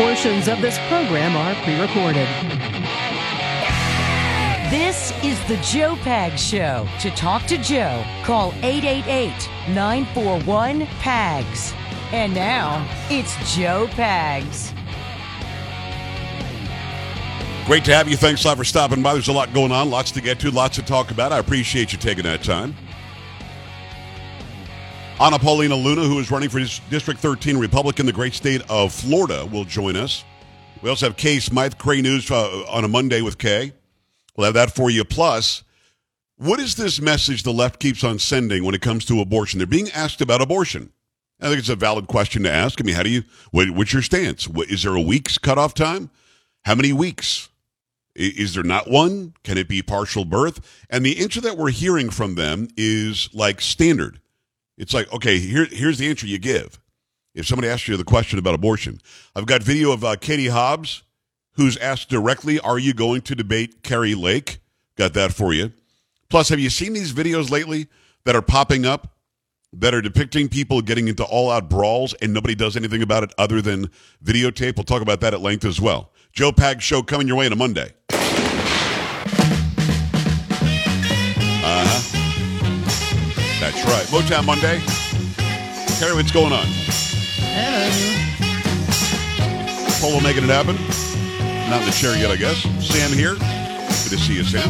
Portions of this program are pre-recorded. This is the Joe Pag Show. To talk to Joe, call 888-941-PAGS. And now, it's Joe Pags. Great to have you. Thanks a lot for stopping by. There's a lot going on, lots to get to, lots to talk about. I appreciate you taking that time. Anna Paulina Luna, who is running for District 13 Republican the great state of Florida, will join us. We also have Kay Smythe, Cray News uh, on a Monday with Kay. We'll have that for you. Plus, what is this message the left keeps on sending when it comes to abortion? They're being asked about abortion. I think it's a valid question to ask. I mean, how do you, what, what's your stance? What, is there a week's cutoff time? How many weeks? Is there not one? Can it be partial birth? And the answer that we're hearing from them is like standard. It's like, okay, here, here's the answer you give. If somebody asks you the question about abortion, I've got video of uh, Katie Hobbs, who's asked directly, Are you going to debate Kari Lake? Got that for you. Plus, have you seen these videos lately that are popping up that are depicting people getting into all out brawls and nobody does anything about it other than videotape? We'll talk about that at length as well. Joe Pag Show coming your way on a Monday. That's right. Motown Monday. Kari, what's going on? Hello. Polo making it happen. Not in the chair yet, I guess. Sam here. Good to see you, Sam.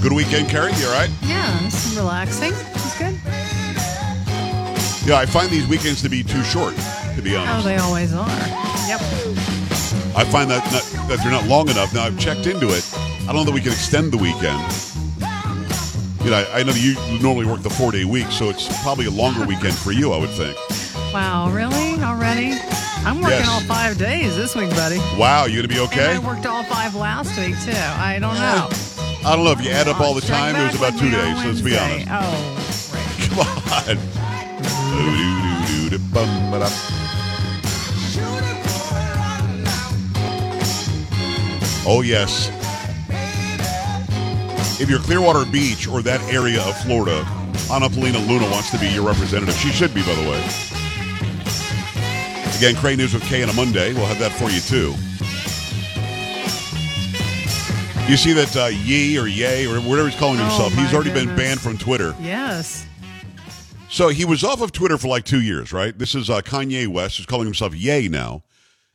Good weekend, Kari. You all right? Yeah, it's relaxing. It's good. Yeah, I find these weekends to be too short, to be honest. Oh, they always are. Yep. I find that not, that they're not long enough. Now I've checked into it. I don't know that we can extend the weekend. You know, I, I know you normally work the four day week, so it's probably a longer weekend for you. I would think. Wow, really? Already? I'm working Yes. all five days this week, buddy. Wow, you gonna be okay? And I worked all five last week too. I don't know. I don't know if you add up all the Check time. It was about two days. Let's be honest. Oh, great. Come on. Oh yes. If you're Clearwater Beach or that area of Florida, Anna Paulina Luna wants to be your representative. She should be, by the way. Again, Cray News with Kay on a Monday. We'll have that for you too. You see that uh, Yee or Yay or whatever he's calling Oh, himself, he's my already been banned from Twitter. Yes. So he was off of Twitter for like two years, right? This is uh, Kanye West, who's calling himself Yay now.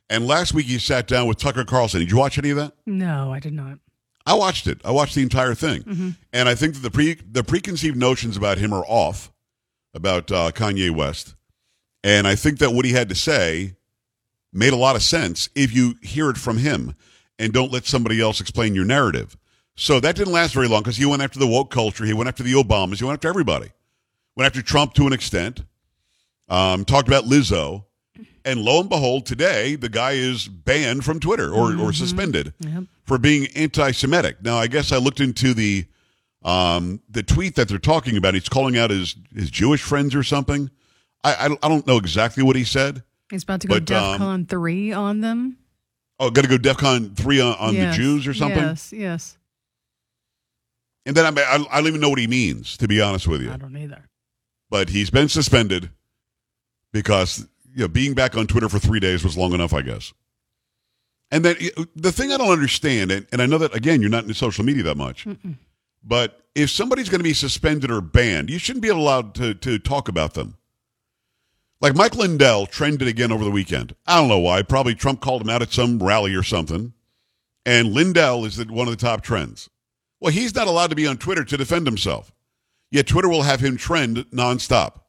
And last week he sat down with Tucker Carlson. Did you watch any of that? No, I did not. I watched it. I watched the entire thing, Mm-hmm. and I think that the pre the preconceived notions about him are off about uh, Kanye West, and I think that what he had to say made a lot of sense if you hear it from him and don't let somebody else explain your narrative. So that didn't last very long because he went after the woke culture, he went after the Obamas, he went after everybody, went after Trump to an extent, um, talked about Lizzo. And lo and behold, today the guy is banned from Twitter or, or suspended Yep. for being anti-Semitic. Now, I guess I looked into the um, the tweet that they're talking about. He's calling out his his Jewish friends or something. I I, don't- I don't know exactly what he said. He's about to go But, um, DEFCON 3 on them. Oh, got to go DefCon three on, on Yes. the Jews or something. Yes, yes. And then I, I I don't even know what he means to be honest with you. I don't either. But he's been suspended because you know being back on Twitter for three days was long enough, I guess. And then the thing I don't understand, and, and I know that again, you're not in social media that much, but if somebody's going to be suspended or banned, you shouldn't be allowed to to talk about them. Like Mike Lindell trended again over the weekend. I don't know why. Probably Trump called him out at some rally or something. And Lindell is the, one of the top trends. Well, he's not allowed to be on Twitter to defend himself. Yet Twitter will have him trend nonstop.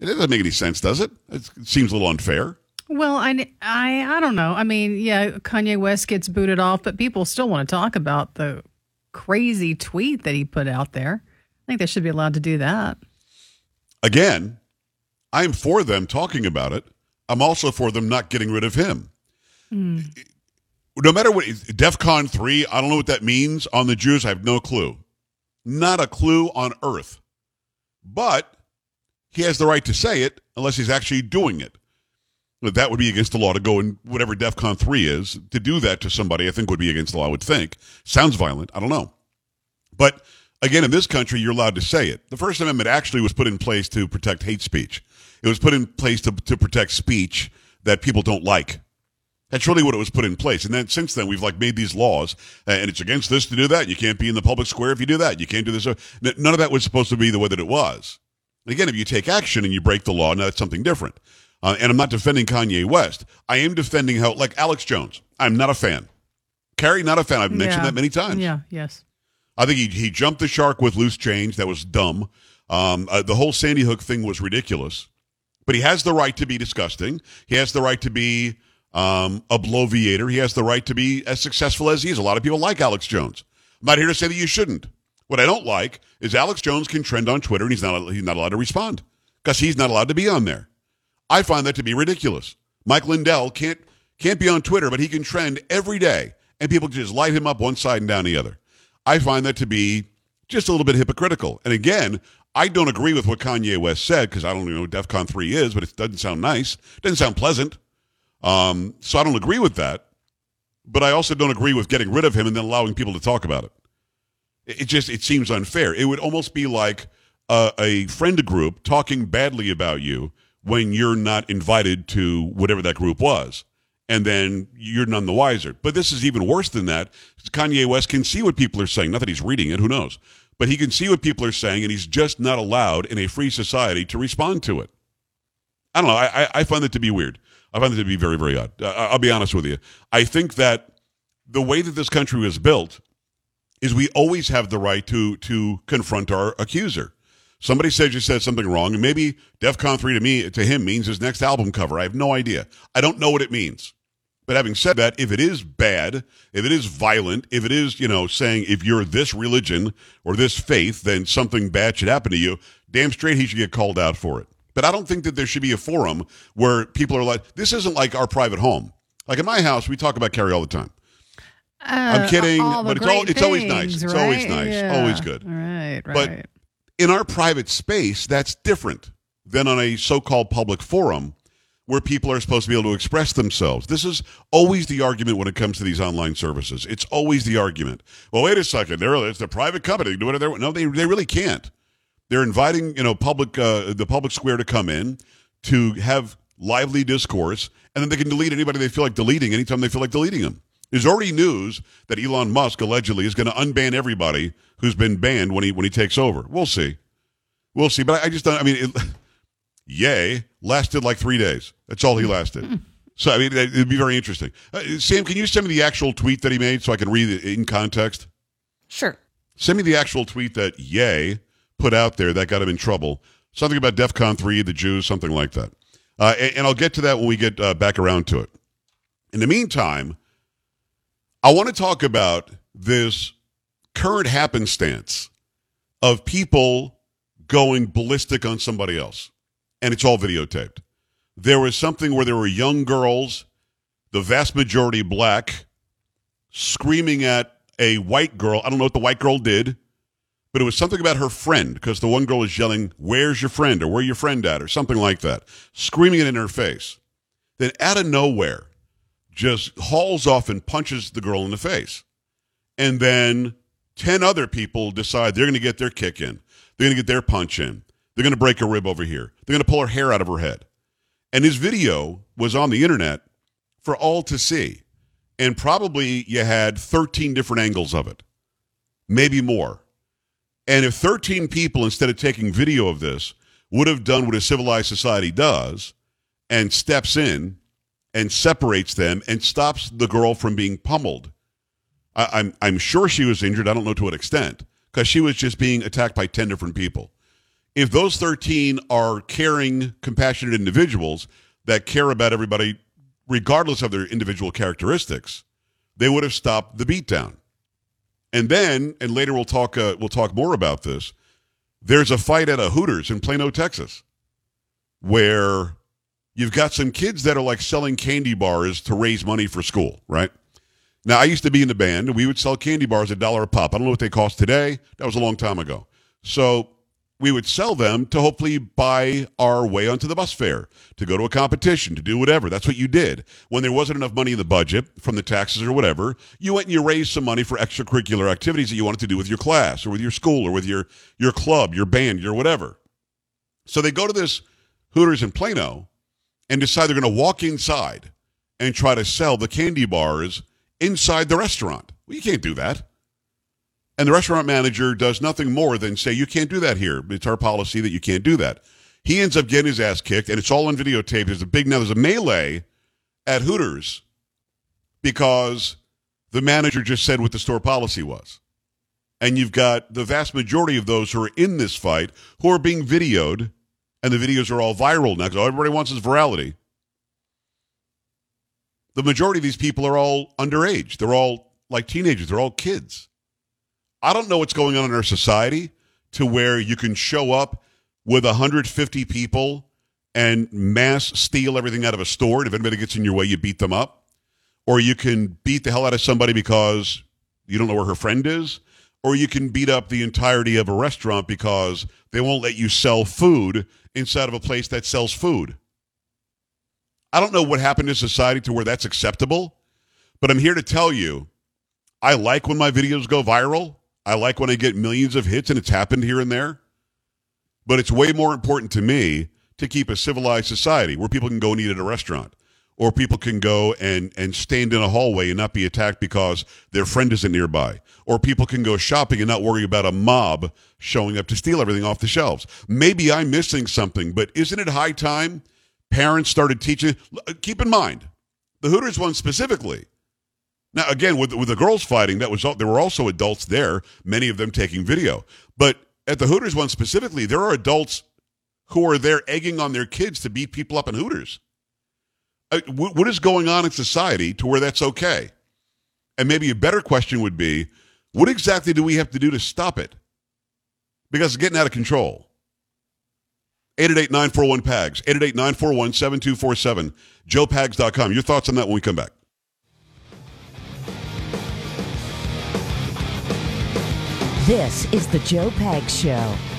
It doesn't make any sense, does it? It seems a little unfair. Well, I, I, I don't know. I mean, yeah, Kanye West gets booted off, but people still want to talk about the crazy tweet that he put out there. I think they should be allowed to do that. Again, I'm for them talking about it. I'm also for them not getting rid of him. Hmm. No matter what, DEFCON 3, I don't know what that means on the Jews. I have no clue. Not a clue on earth. But he has the right to say it unless he's actually doing it. That would be against the law to go in whatever DEFCON 3 is. To do that to somebody, I think would be against the law, I would think. Sounds violent. I don't know. But again, in this country, you're allowed to say it. The First Amendment actually was put in place to protect hate speech. It was put in place to, to protect speech that people don't like. That's really what it was put in place. And then since then, we've like made these laws, uh, and it's against this to do that. You can't be in the public square if you do that. You can't do this. None of that was supposed to be the way that it was. Again, if you take action and you break the law, now that's something different. Uh, and I'm not defending Kanye West. I am defending how, like Alex Jones, I'm not a fan. Carrie, not a fan. I've mentioned Yeah. that many times. Yeah, yes. I think he, he jumped the shark with loose change. That was dumb. Um, uh, the whole Sandy Hook thing was ridiculous. But he has the right to be disgusting. He has the right to be um, a bloviator. He has the right to be as successful as he is. A lot of people like Alex Jones. I'm not here to say that you shouldn't. What I don't like is Alex Jones can trend on Twitter and he's not he's not allowed to respond because he's not allowed to be on there. I find that to be ridiculous. Mike Lindell can't can't be on Twitter, but he can trend every day, and people can just light him up one side and down the other. I find that to be just a little bit hypocritical. And again, I don't agree with what Kanye West said because I don't even know what DEFCON 3 is, but it doesn't sound nice. It doesn't sound pleasant. Um, so I don't agree with that. But I also don't agree with getting rid of him and then allowing people to talk about it. It, just it seems unfair. It would almost be like a, a friend group talking badly about you when you're not invited to whatever that group was. And then you're none the wiser. But this is even worse than that. Kanye West can see what people are saying. Not that he's reading it, who knows? But he can see what people are saying, and he's just not allowed in a free society to respond to it. I don't know. I, I, find that to be weird. I find that to be very, very odd. Uh, I'll be honest with you. I think that the way that this country was built is we always have the right to to confront our accuser. Somebody says you said something wrong, and maybe DEFCON three to me to him means his next album cover. I have no idea. I don't know what it means. But having said that, if it is bad, if it is violent, if it is, you know, saying if you're this religion or this faith, then something bad should happen to you, damn straight he should get called out for it. But I don't think that there should be a forum where people are like, this isn't like our private home. Like in my house, we talk about Carrie all the time. I'm kidding, Uh, all but it's all- it's always nice. things, It's always nice. Yeah. Always good. Right, right. But in our private space, that's different than on a so called public forum where people are supposed to be able to express themselves. This is always the argument when it comes to these online services. It's always the argument. Well, wait a second. They're, it's a private company. They do whatever they want. No, they, they really can't. They're inviting, you know, public uh, the public square to come in to have lively discourse, and then they can delete anybody they feel like deleting anytime they feel like deleting them. There's already news that Elon Musk allegedly is going to unban everybody who's been banned when he when he takes over. We'll see, we'll see. But I, I just don't. I mean, it, yay lasted like three days. That's all he lasted. So I mean, it- it'd be very interesting. Uh, Sam, can you send me the actual tweet that he made so I can read it in context? Sure. Send me the actual tweet that Yay put out there that got him in trouble. Something about DEFCON 3, the Jews, something like that. Uh, and, and I'll get to that when we get uh, back around to it. In the meantime, I want to talk about this current happenstance of people going ballistic on somebody else. And it's all videotaped. There was something where there were young girls, the vast majority black, screaming at a white girl. I don't know what the white girl did, but it was something about her friend because the one girl was yelling, Where's your friend? or Where your friend at? or something like that, screaming it in her face. Then out of nowhere, just hauls off and punches the girl in the face. And then 10 other people decide they're going to get their kick in. They're going to get their punch in. They're going to break a rib over here. They're going to pull her hair out of her head. And his video was on the internet for all to see. And probably you had 13 different angles of it, maybe more. And if 13 people, instead of taking video of this, would have done what a civilized society does and steps in and separates them and stops the girl from being pummeled, I, I'm, I'm sure she was injured. I don't know to what extent because she was just being attacked by 10 different people. If those 13 are caring, compassionate individuals that care about everybody regardless of their individual characteristics, they would have stopped the beatdown. And then, and later we'll talk. Uh, we'll talk more about this. There's a fight at a Hooters in Plano, Texas, where you've got some kids that are like selling candy bars to raise money for school, right? Now, I used to be in the band, and we would sell candy bars a dollar a pop. I don't know what they cost today. That was a long time ago. So we would sell them to hopefully buy our way onto the bus fare, to go to a competition, to do whatever. That's what you did. When there wasn't enough money in the budget from the taxes or whatever, you went and you raised some money for extracurricular activities that you wanted to do with your class or with your school or with your, your club, your band, your whatever. So they go to this Hooters in Plano and decide they're going to walk inside and try to sell the candy bars inside the restaurant. Well, you can't do that. And the restaurant manager does nothing more than say, You can't do that here. It's our policy that you can't do that. He ends up getting his ass kicked, and it's all on videotape. There's a big now, there's a melee at Hooters because the manager just said what the store policy was. And you've got the vast majority of those who are in this fight who are being videoed, and the videos are all viral now because everybody wants is virality. The majority of these people are all underage. They're all like teenagers. They're all kids. I don't know what's going on in our society to where you can show up with 150 people and mass steal everything out of a store. And if anybody gets in your way, you beat them up. Or you can beat the hell out of somebody because you don't know where her friend is. Or you can beat up the entirety of a restaurant because they won't let you sell food inside of a place that sells food. I don't know what happened in society to where that's acceptable, but I'm here to tell you I like when my videos go viral. I like when I get millions of hits, and it's happened here and there. But it's way more important to me to keep a civilized society where people can go and eat at a restaurant or people can go and, and stand in a hallway and not be attacked because their friend isn't nearby. Or people can go shopping and not worry about a mob showing up to steal everything off the shelves. Maybe I'm missing something, but isn't it high time parents started teaching? Uh, keep in mind, the Hooters one specifically. Now, again, with, with the girls fighting, that was there were also adults there, many of them taking video. But at the Hooters one specifically, there are adults who are there egging on their kids to beat people up in Hooters. Uh, what is going on in society to where that's okay? And maybe a better question would be what exactly do we have to do to stop it? Because it's getting out of control. 888-941-PAGS, 888-941-7247, joepags.com. Your thoughts on that when we come back. This is the Joe Pags Show.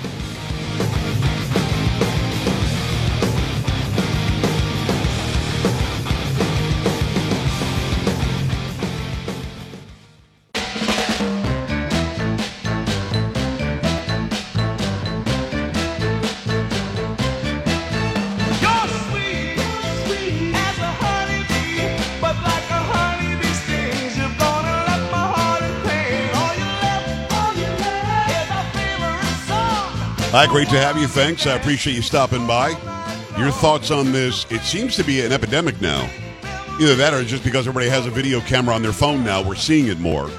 Hi, great to have you. Thanks. I appreciate you stopping by. Your thoughts on this? It seems to be an epidemic now. Either that or just because everybody has a video camera on their phone now, we're seeing it more.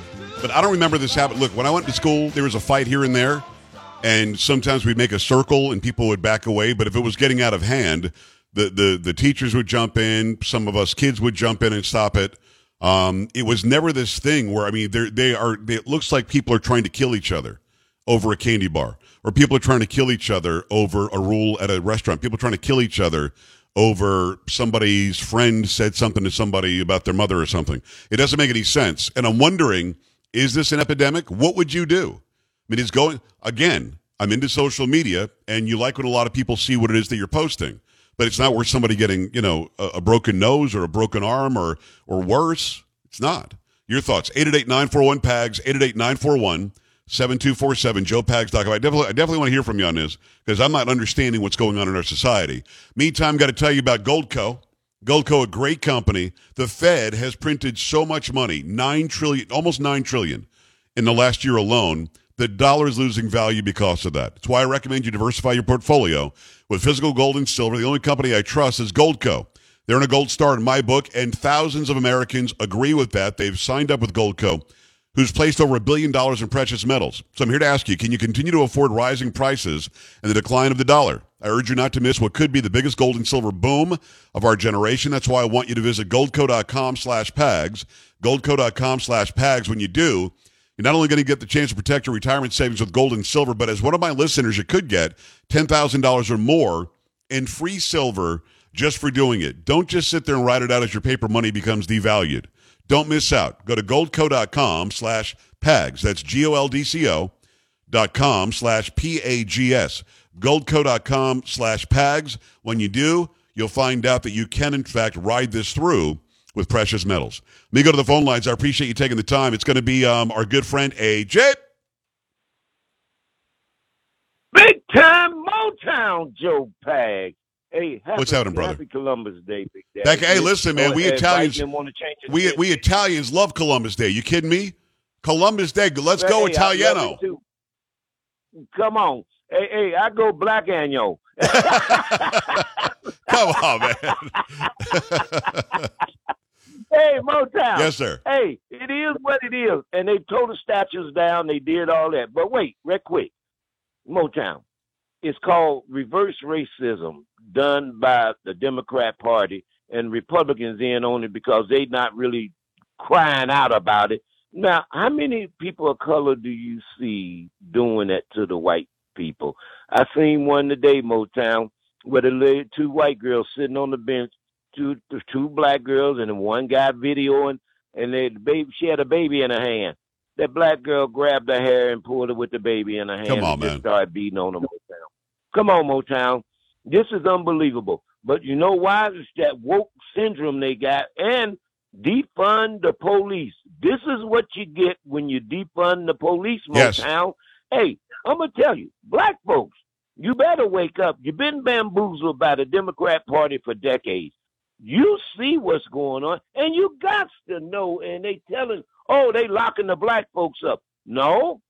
But I don't remember this happen. Look, when I went to school, there was a fight here and there, and sometimes we'd make a circle and people would back away. But if it was getting out of hand, the the, the teachers would jump in. Some of us kids would jump in and stop it. Um, it was never this thing where I mean, they are. It looks like people are trying to kill each other over a candy bar or people are trying to kill each other over a rule at a restaurant. People trying to kill each other over somebody's friend said something to somebody about their mother or something. It doesn't make any sense. And I'm wondering, is this an epidemic? What would you do? I mean, it's going again. I'm into social media, and you like when a lot of people see what it is that you're posting, but it's not worth somebody getting, you know, a, a broken nose or a broken arm or or worse. It's not. Your thoughts? 888-941-PAGS, 888-941 7247 joepags.com. I definitely, I definitely want to hear from you on this because I'm not understanding what's going on in our society. Meantime, got to tell you about Goldco. Goldco, a great company. The Fed has printed so much money, 9 trillion, almost 9 trillion in the last year alone. The dollar is losing value because of that. That's why I recommend you diversify your portfolio with physical gold and silver. The only company I trust is Goldco. They're in a gold star in my book, and thousands of Americans agree with that. They've signed up with Goldco who's placed over a billion dollars in precious metals. So I'm here to ask you, can you continue to afford rising prices and the decline of the dollar? I urge you not to miss what could be the biggest gold and silver boom of our generation. That's why I want you to visit goldco.com slash pags, goldco.com slash pags. When you do, you're not only going to get the chance to protect your retirement savings with gold and silver, but as one of my listeners, you could get $10,000 or more in free silver just for doing it. Don't just sit there and write it out as your paper money becomes devalued. Don't miss out. Go to goldco.com slash pags. That's G-O-L-D-C-O dot com slash P-A-G-S. Goldco.com slash pags. When you do, you'll find out that you can, in fact, ride this through with precious metals. Let me go to the phone lines. I appreciate you taking the time. It's going to be um, our good friend AJ. Big time Motown Joe Pag. Hey, happy, What's happening, brother? Happy Columbus Day, Big. That- hey, listen, man, we Italians- Biden wanna change his We we Italians love Columbus Day. You kidding me? Columbus Day. Let's go Hey, Italiano. Come on. Hey, hey, I go black annual. Come on, man. Hey, Motown. yes, sir. Hey, it is what it is. And they tore the statues down. They did all that. But wait, real quick. Motown. It's called reverse racism done by the Democrat Party and Republicans in on it because they not really crying out about it. Now, how many people of color do you see doing that to the white people? I seen one today, Motown, where the lady, two white girls sitting on the bench, two two black girls, and one guy videoing, and they, the baby, she had a baby in her hand. That black girl grabbed her hair and pulled it with the baby in her hand Come on, and just man. started beating on Motown. Come on, Motown. This is unbelievable. But you know why? It's that woke syndrome they got and defund the police. This is what you get when you defund the police, Yes. Motown. Hey, I'm gonna tell you, black folks, you better wake up. You've been bamboozled by the Democrat Party for decades. You see what's going on, and you got to know. And they telling, oh, they locking the black folks up. No,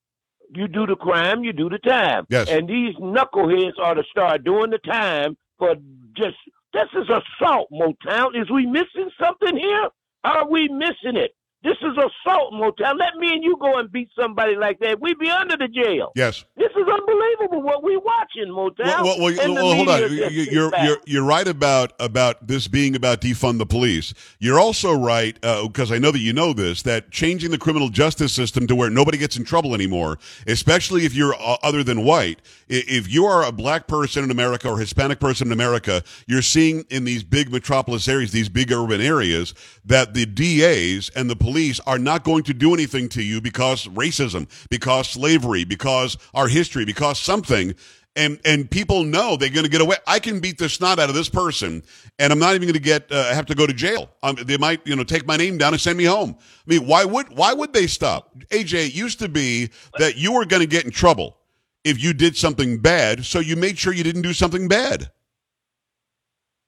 you do the crime, you do the time. Yes. And these knuckleheads are to start doing the time for just this is assault, Motown. Is we missing something here? Are we missing it? This is assault, Motown. Let me and you go and beat somebody like that. We'd be under the jail. Yes. This is unbelievable what we watching, Motown. Well, well, well, well, hold on. You- just you- sit You're you're you're right about about this being about defund the police. You're also right because I know that you know this that changing the criminal justice system to where nobody gets in trouble anymore, especially if you're uh, other than white. If you are a black person in America or Hispanic person in America, you're seeing in these big metropolis areas, these big urban areas, that the DAs and the police are not going to do anything to you because racism, because slavery, because our history, because something and and people know they're going to get away. I can beat the snot out of this person, and I'm not even going to get uh, have to go to jail. Um, they might you know take my name down and send me home. I mean, why would why would they stop? AJ it used to be that you were going to get in trouble if you did something bad, so you made sure you didn't do something bad.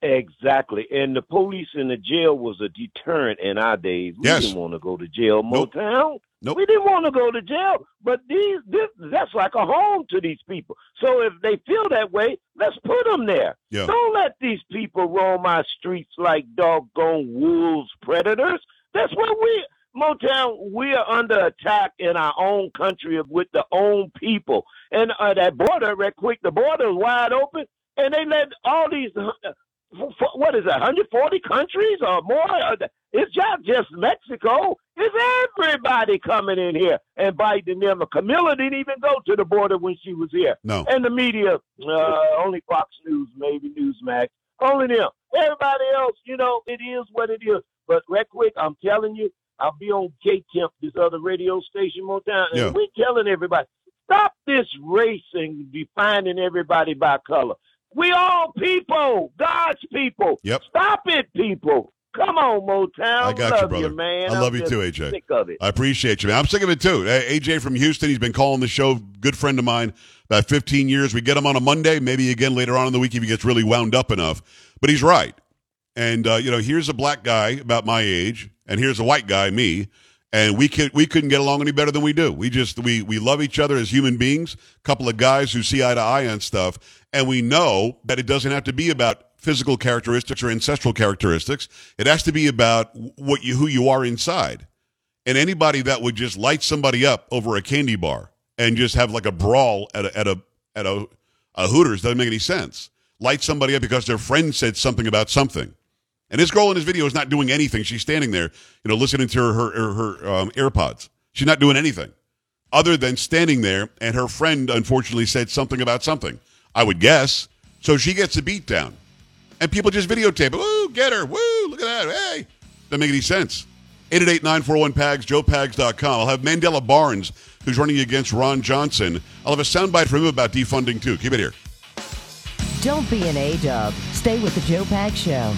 Exactly. And the police in the jail was a deterrent in our days. We Yes. didn't want to go to jail, Nope. Motown. Nope. We didn't want to go to jail. But these this that's like a home to these people. So if they feel that way, let's put them there. Yeah. Don't let these people roam our streets like doggone wolves, predators. That's what we Motown, we are under attack in our own country with the own people. And uh, that border, right quick, the border is wide open, and they let all these what is it, 140 countries or more? Uh, It's not just Mexico. It's everybody coming in here and biting them. Kamala didn't even go to the border when she was here. No. And the media, uh, only Fox News, maybe Newsmax, only them. Everybody else, you know, it is what it is. But right quick, I'm telling you, I'll be on K Temp, this other radio station, Motown, and Yeah. we're telling everybody, stop this race and defining everybody by color. We all people, God's people. Yep. Stop it, people. Come on, Motown. I got you, love brother. man. I I'm love you too, AJ. Sick of it. I appreciate you, man. I'm sick of it too. AJ from Houston, he's been calling the show. Good friend of mine, about 15 years. We get him on a Monday, maybe again later on in the week if he gets really wound up enough. But he's right. And uh, you know, here's a black guy about my age, and here's a white guy, me, and we could we couldn't get along any better than we do. We just we we love each other as human beings. A couple of guys who see eye to eye on stuff, and we know that it doesn't have to be about physical characteristics or ancestral characteristics. It has to be about what you who you are inside. And anybody that would just light somebody up over a candy bar and just have like a brawl at a at a at a uh, Hooters doesn't make any sense. Light somebody up because their friend said something about something. And this girl in this video is not doing anything. She's standing there, you know, listening to her her, her, um, AirPods. She's not doing anything other than standing there, and her friend unfortunately said something about something. I would guess. So she gets a beat down. And people just videotape it. Woo, get her. Woo, look at that. Hey. Doesn't make any sense. 888-941-PAGS, joepags.com. I'll have Mandela Barnes, who's running against Ron Johnson. I'll have a soundbite from him about defunding, too. Keep it here. Don't be an A-dub. Stay with the Joe Pag Show.